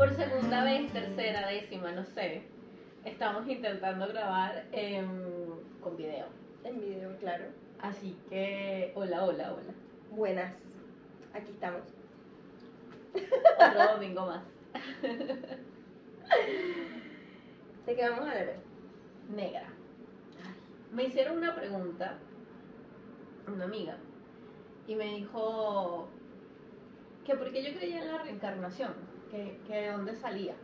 por segunda vez, tercera, décima, no sé, estamos intentando grabar em, con video. En video, claro. Así que, hola, hola, hola. Buenas. Aquí estamos. Otro domingo más. ¿De qué vamos a hablar? Negra. Me hicieron una pregunta, una amiga, y me dijo que porque yo creía en la reencarnación, que, que de dónde salía.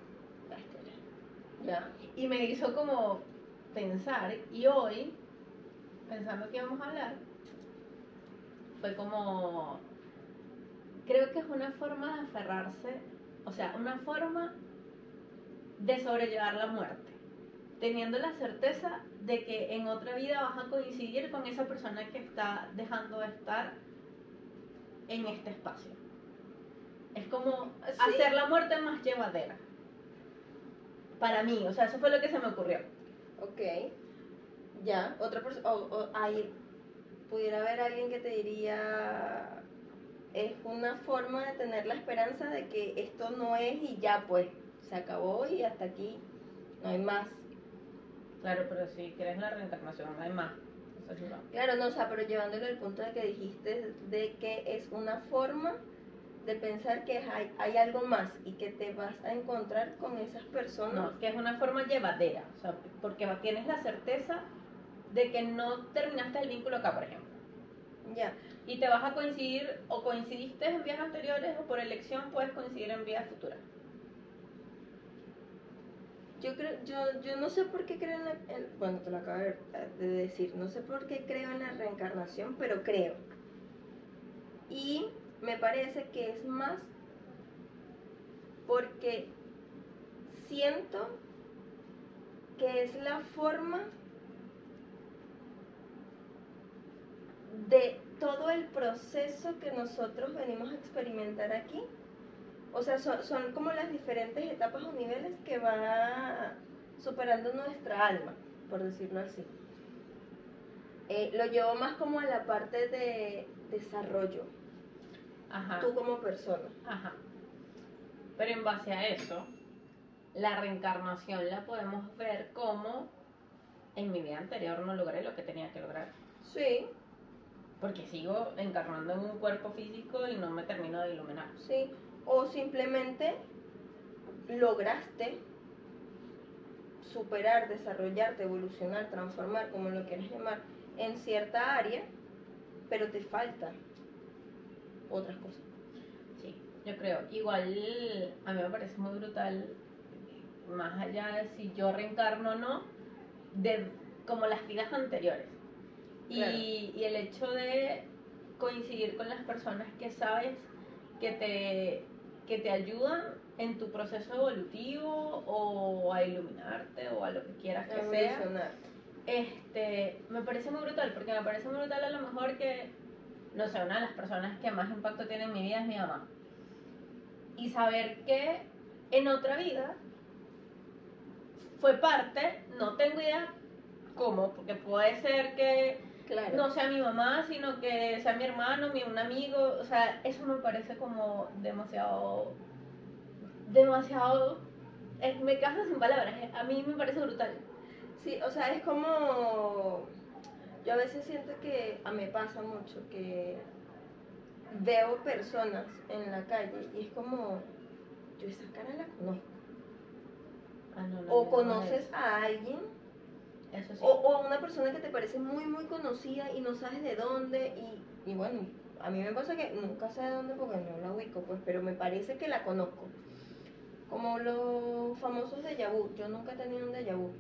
Ya. Y me hizo como pensar, y hoy, pensando que íbamos a hablar, fue como, creo que es una forma de aferrarse, o sea, una forma de sobrellevar la muerte, teniendo la certeza de que en otra vida vas a coincidir con esa persona que está dejando de estar en este espacio. Es como Sí. hacer la muerte más llevadera. Para mí, o sea, eso fue lo que se me ocurrió. Ok. Ya. Otra persona. O, o ahí pudiera haber alguien que te diría. Es una forma de tener la esperanza de que esto no es y ya, pues. Se acabó y hasta aquí. No hay más. Claro, pero si quieres la reencarnación, no hay más. Eso es lo- Claro, no, o sea, pero llevándolo al punto de que dijiste de que es una forma de pensar que hay, hay algo más y que te vas a encontrar con esas personas. No, que es una forma llevadera, o sea, porque tienes la certeza de que no terminaste el vínculo acá, por ejemplo. Ya, Y te vas a coincidir, o coincidiste en vías anteriores, o por elección puedes coincidir en vías futuras. yo creo, yo, yo no sé por qué creo en la, en- bueno, te lo acabo de de decir, no sé por qué creo en la reencarnación, pero creo. Y me parece que es más porque siento que es la forma de todo el proceso que nosotros venimos a experimentar aquí. O sea, son, como las diferentes etapas o niveles que va superando nuestra alma, por decirlo así. Eh, lo llevo más como a la parte de desarrollo, Ajá. tú como persona. Ajá. Pero en base a eso, la reencarnación la podemos ver como en mi vida anterior no logré lo que tenía que lograr. Sí, Porque sigo encarnando en un cuerpo físico y no me termino de iluminar. sí. O simplemente lograste superar, desarrollarte, evolucionar, transformar, como lo quieras llamar, en cierta área, pero te falta otras cosas. Sí, yo creo. Igual a mí me parece muy brutal, más allá de si yo reencarno o no, de como las vidas anteriores. Y, Claro. y el hecho de coincidir con las personas que sabes que te, que te ayudan en tu proceso evolutivo o a iluminarte o a lo que quieras que sea. Este, me parece muy brutal, porque me parece muy brutal a lo mejor que, no sé, una de las personas que más impacto tiene en mi vida es mi mamá. Y saber que en otra vida fue parte, no tengo idea cómo, porque puede ser que Claro. no sea mi mamá, sino que sea mi hermano, mi, un amigo, o sea, eso me parece como demasiado, demasiado, me caso sin palabras, a mí me parece brutal. Sí, o sea, es como. Yo a veces siento que a mí me pasa mucho que veo personas en la calle y es como. Yo esa cara la conozco. Ah, no, no, O no, conoces a alguien, Eso sí. o, o a una persona que te parece muy, muy conocida y no sabes de dónde. Y, y bueno, a mí me pasa que nunca sé de dónde porque no la ubico, pues, pero me parece que la conozco. Como los famosos de vu. Yo nunca he tenido un déjà vu.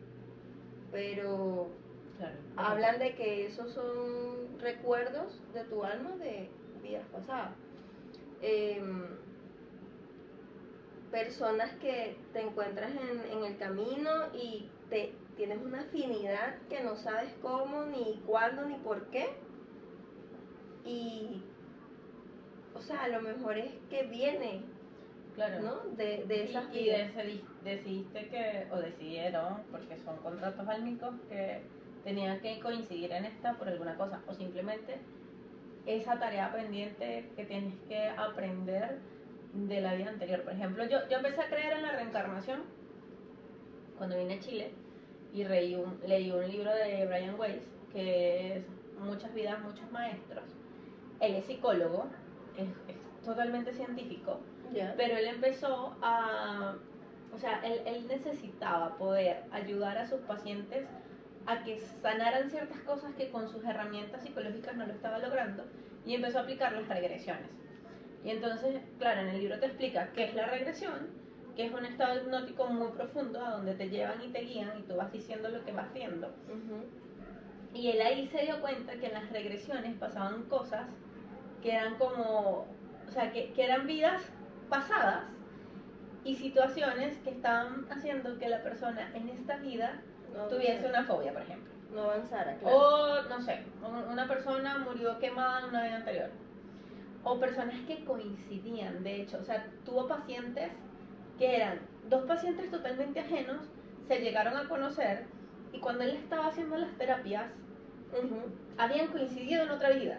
Pero Claro. hablan de que esos son recuerdos de tu alma de vidas pasadas. Em, personas que te encuentras en, en el camino y te tienes una afinidad que no sabes cómo, ni cuándo, ni por qué. Y, o sea, a lo mejor es que viene, Claro. ¿no? De, de esas y, y vidas. decidi- decidiste que, o decidieron, porque son contratos álmicos, que tenían que coincidir en esta por alguna cosa, o simplemente esa tarea pendiente que tienes que aprender de la vida anterior. Por ejemplo, yo, yo empecé a creer en la reencarnación cuando vine a Chile y leí un, leí un libro de Brian Weiss que es Muchas vidas, muchos maestros. Él es psicólogo, es, es totalmente científico, Ya. pero él empezó a, o sea, él, él necesitaba poder ayudar a sus pacientes a que sanaran ciertas cosas que con sus herramientas psicológicas no lo estaba logrando y empezó a aplicar las regresiones. Y entonces, claro, en el libro te explica qué es la regresión, que es un estado hipnótico muy profundo a donde te llevan y te guían y tú vas diciendo lo que vas viendo. Ujú. Y él ahí se dio cuenta que en las regresiones pasaban cosas que eran como, o sea, que, que eran vidas pasadas y situaciones que estaban haciendo que la persona en esta vida No tuviese una fobia, por ejemplo. No avanzara, claro. O, no sé, un- una persona murió quemada en una vida anterior. O personas que coincidían, de hecho. O sea, tuvo pacientes que eran dos pacientes totalmente ajenos, se llegaron a conocer y cuando él estaba haciendo las terapias, habían coincidido en otra vida.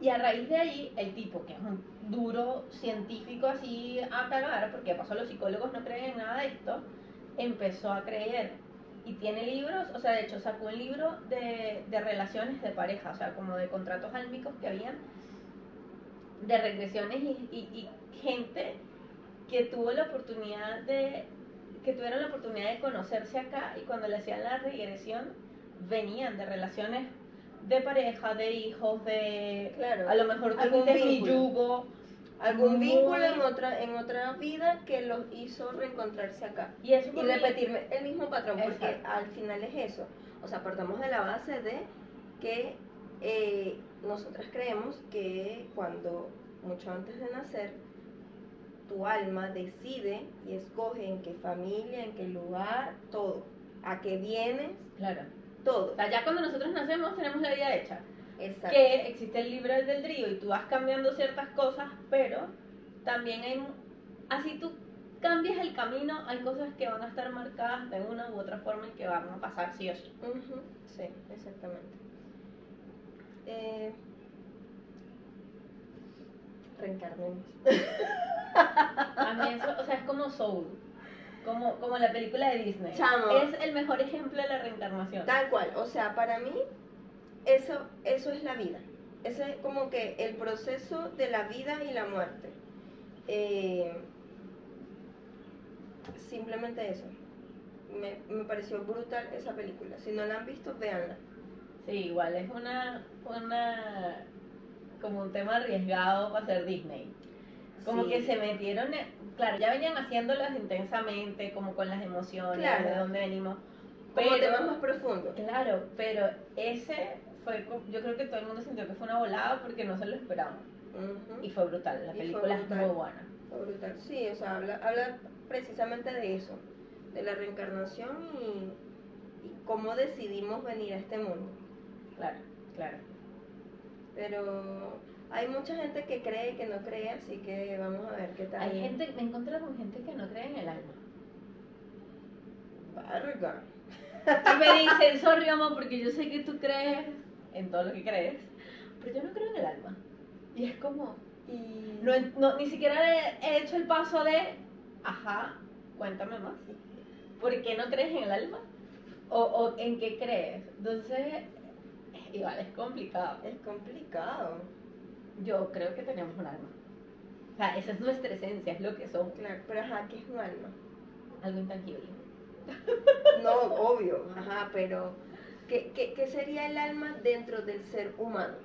Y a raíz de ahí, el tipo, que es un duro científico así a cagar, porque de paso los psicólogos no creen en nada de esto, empezó a creer. Y tiene libros, o sea, de hecho sacó un libro de, de relaciones de pareja, o sea, como de contratos álmicos que habían, de regresiones y, y- y gente que tuvo la oportunidad de, que tuvieron la oportunidad de conocerse acá y cuando le hacían la regresión venían de relaciones de pareja, de hijos, de Claro. a lo mejor fuiste mi yugo Algún vínculo en otra, en otra vida que los hizo reencontrarse acá. y eso Y por mí- repetir el mismo patrón, porque Exacto. al final es eso. O sea, partamos de la base de que eh, nosotras creemos que cuando, mucho antes de nacer, tu alma decide y escoge en qué familia, en qué lugar, todo. A qué vienes, claro. todo. O sea, ya cuando nosotros nacemos tenemos la vida hecha. Exacto. que existe el libre albedrío y tú vas cambiando ciertas cosas, pero también hay, así tú cambias el camino, hay cosas que van a estar marcadas de una u otra forma y que van a pasar sí o sí. Sí, exactamente. Eh, reencarnemos. A mí eso, o sea, es como Soul, como, como la película de Disney. Chamo. Es el mejor ejemplo de la reencarnación. Tal cual, o sea, para mí eso, eso es la vida. Ese es como que el proceso de la vida y la muerte. Eh, simplemente eso. Me, me pareció brutal esa película. Si no la han visto, véanla. Sí, igual es una, una, como un tema arriesgado para ser Disney. Como Sí. que se metieron, en- claro, ya venían haciéndolas intensamente, como con las emociones, Claro. de dónde venimos. Como Pero, temas más profundos. claro, pero ese fue, yo creo que todo el mundo sintió que fue una volada porque no se lo esperaban. Ujú. Y fue brutal, la Y película es brutal. muy buena. Fue brutal. Sí, o sea, habla, habla precisamente de eso, de la reencarnación y, y cómo decidimos venir a este mundo. Claro, claro. Pero hay mucha gente que cree y que no cree, así que vamos a ver qué tal. Hay gente, me encontré con gente que no cree en el alma. Verga. Y me dicen, sorry mamá, porque yo sé que tú crees en todo lo que crees, pero yo no creo en el alma. Y es como, Y no, no- ni siquiera he, he hecho el paso de, ajá, cuéntame más. ¿Por qué no crees en el alma? ¿O, o en qué crees? Entonces, igual es complicado. es complicado. Yo creo que tenemos un alma. O sea, esa es nuestra esencia, es lo que somos, Claro, pero ajá, ¿qué es un alma? algo intangible. No, obvio, ajá, pero ¿qué, qué, sería el alma dentro del ser humano?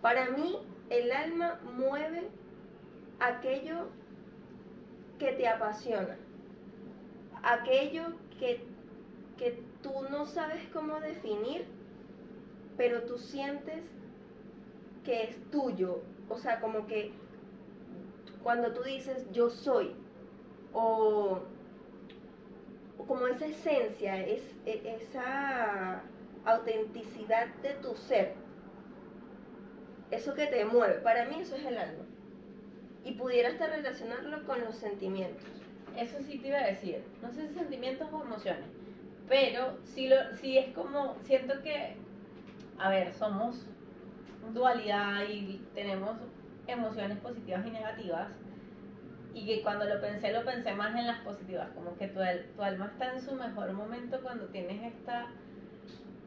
Para mí, el alma mueve aquello que te apasiona, aquello que, que tú no sabes cómo definir, pero tú sientes que es tuyo, o sea, como que cuando tú dices yo soy, o como esa esencia, es, e- esa autenticidad de tu ser, eso que te mueve, para mí eso es el alma. Y pudiera hasta relacionarlo con los sentimientos. Eso sí te iba a decir. No sé si sentimientos o emociones. Pero sí, lo, sí es como, siento que, a ver, somos dualidad y tenemos emociones positivas y negativas. Y que cuando lo pensé, lo pensé más en las positivas, como que tu, tu alma está en su mejor momento cuando tienes esta,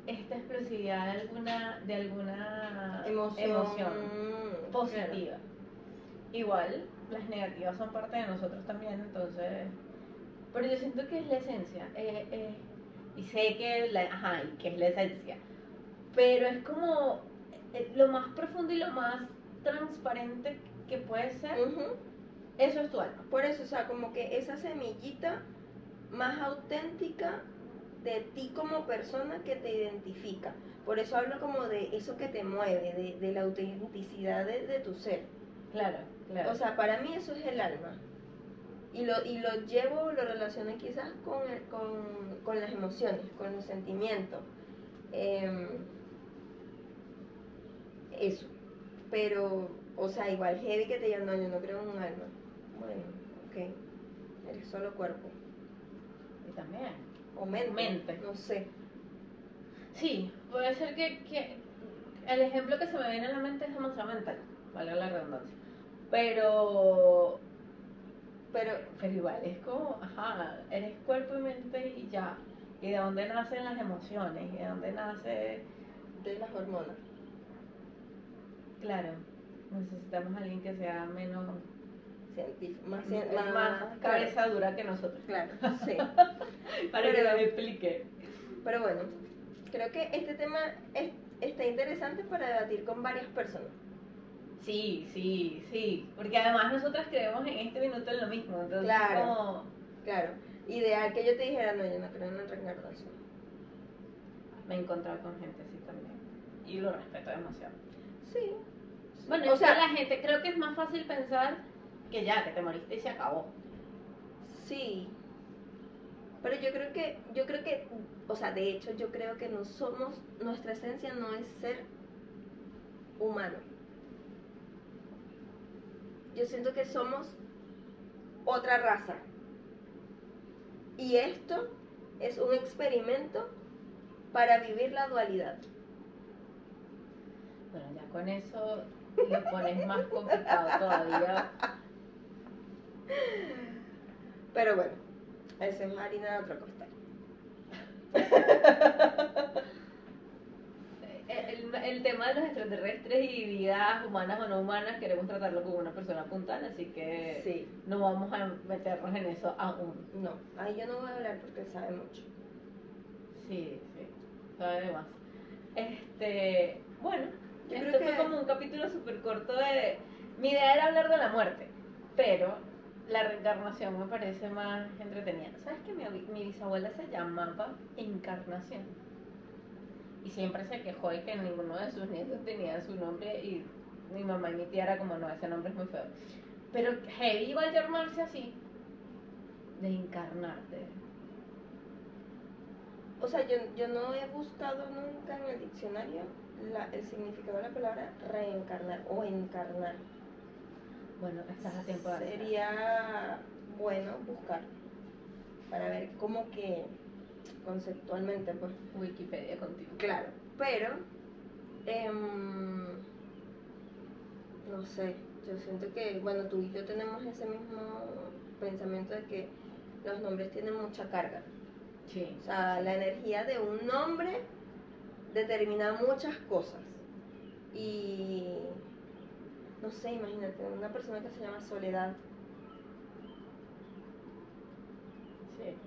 esta explosividad de alguna, de alguna Emoción, emoción claro. positiva. Igual, las negativas son parte de nosotros también, entonces. Pero yo siento que es la esencia. eh, eh, y sé que, la, ajá, y que es la esencia. Pero es como eh, lo más profundo y lo más transparente que puede ser. Eso es tu alma. Por eso, o sea, como que esa semillita más auténtica de ti como persona que te identifica. Por eso hablo como de eso que te mueve, de, de la autenticidad de, de tu ser. Claro, claro. O sea, para mí eso es el alma. Y lo, y lo llevo, lo relaciono quizás con, el- con, con las emociones, con los sentimientos. Em, eso. Pero, o sea, igual heavy que te digan, no, yo no creo en un alma. Bueno, ok. Eres solo cuerpo. y también. O mente. Mente. No sé. Sí, puede ser que, que el ejemplo que se me viene a la mente es demasiado mental, valga la redundancia. Pero, Pero, pero igual es como, ajá, eres cuerpo y mente y ya. Y de dónde nacen las emociones, y de dónde nace, de las hormonas. claro, necesitamos a alguien que sea menos, Más, más, cien- más, cabeza dura que nosotros. Claro, sí. Para que me explique. Pero bueno, creo que este tema es- está interesante para debatir con varias personas. Sí, sí, sí. Porque además nosotras creemos en este minuto en lo mismo. Entonces, Claro. como- Claro, ideal que yo te dijera, no, yo no creo en la reencarnación. me he encontrado con gente así también. Y lo respeto demasiado. Sí. Bueno, o sea, la gente, creo que es más fácil pensar que ya, que te moriste y se acabó. sí. Pero yo creo que, yo creo que, o sea, de hecho, yo creo que no somos, nuestra esencia no es ser humano. Yo siento que somos otra raza. Y esto es un experimento para vivir la dualidad. Bueno, ya con eso lo pones más complicado todavía. Pero bueno, eso es harina de otro costal. El, el tema de los extraterrestres y vidas humanas o no humanas queremos tratarlo como una persona puntual, así que Sí, no vamos a meternos en eso aún. no, ahí yo no voy a hablar porque sabe mucho. Sí, sí, sabe de más. Este, bueno, Yo esto creo fue como un capítulo súper corto de... Mi idea era hablar de la muerte, pero la reencarnación me parece más entretenida. ¿Sabes que mi, abu- mi bisabuela se llamaba Encarnación? Y siempre se quejó de que ninguno de sus nietos tenía su nombre y mi mamá y mi tía era como, no, ese nombre es muy feo. Pero heavy igual llamarse así, de encarnarte. O sea, yo, yo no he buscado nunca en el diccionario la- el significado de la palabra reencarnar o encarnar. Bueno, estás a tiempo de. Sería bueno buscar para ver cómo que conceptualmente, pues. Wikipedia contigo. Claro, pero em, no sé, yo siento que, bueno, tú y yo tenemos ese mismo pensamiento de que los nombres tienen mucha carga. Sí. O sea, la energía de un nombre determina muchas cosas. Y no sé, imagínate, una persona que se llama Soledad. Sí.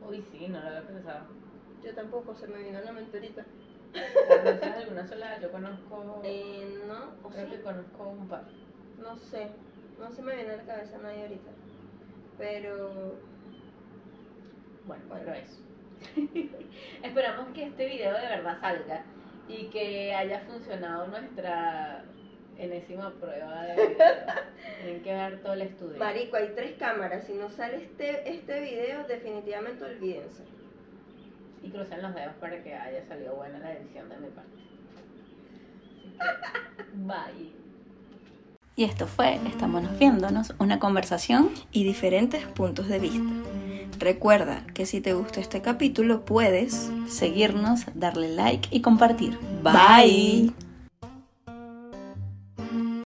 Uy, sí, no lo había pensado. Yo tampoco, se me vino a la mente ahorita. ¿Conoces alguna sola? Yo conozco. Eh, no, o creo sí, que conozco un par. no sé, no se me viene a la cabeza nadie ahorita. Pero Bueno, Bueno. pero eso. Esperamos que este video de verdad salga y que haya funcionado nuestra enésima prueba de. Tienen que ver todo el estudio. Marico, hay tres cámaras. Si no sale este, este video, definitivamente olvídense. Y crucen los dedos para que haya salido buena la edición de mi parte. Así que, bye. Y esto fue Estámonos viéndonos, una conversación Y diferentes puntos de vista. Recuerda que si te gustó este capítulo, puedes seguirnos, darle like y compartir. Bye.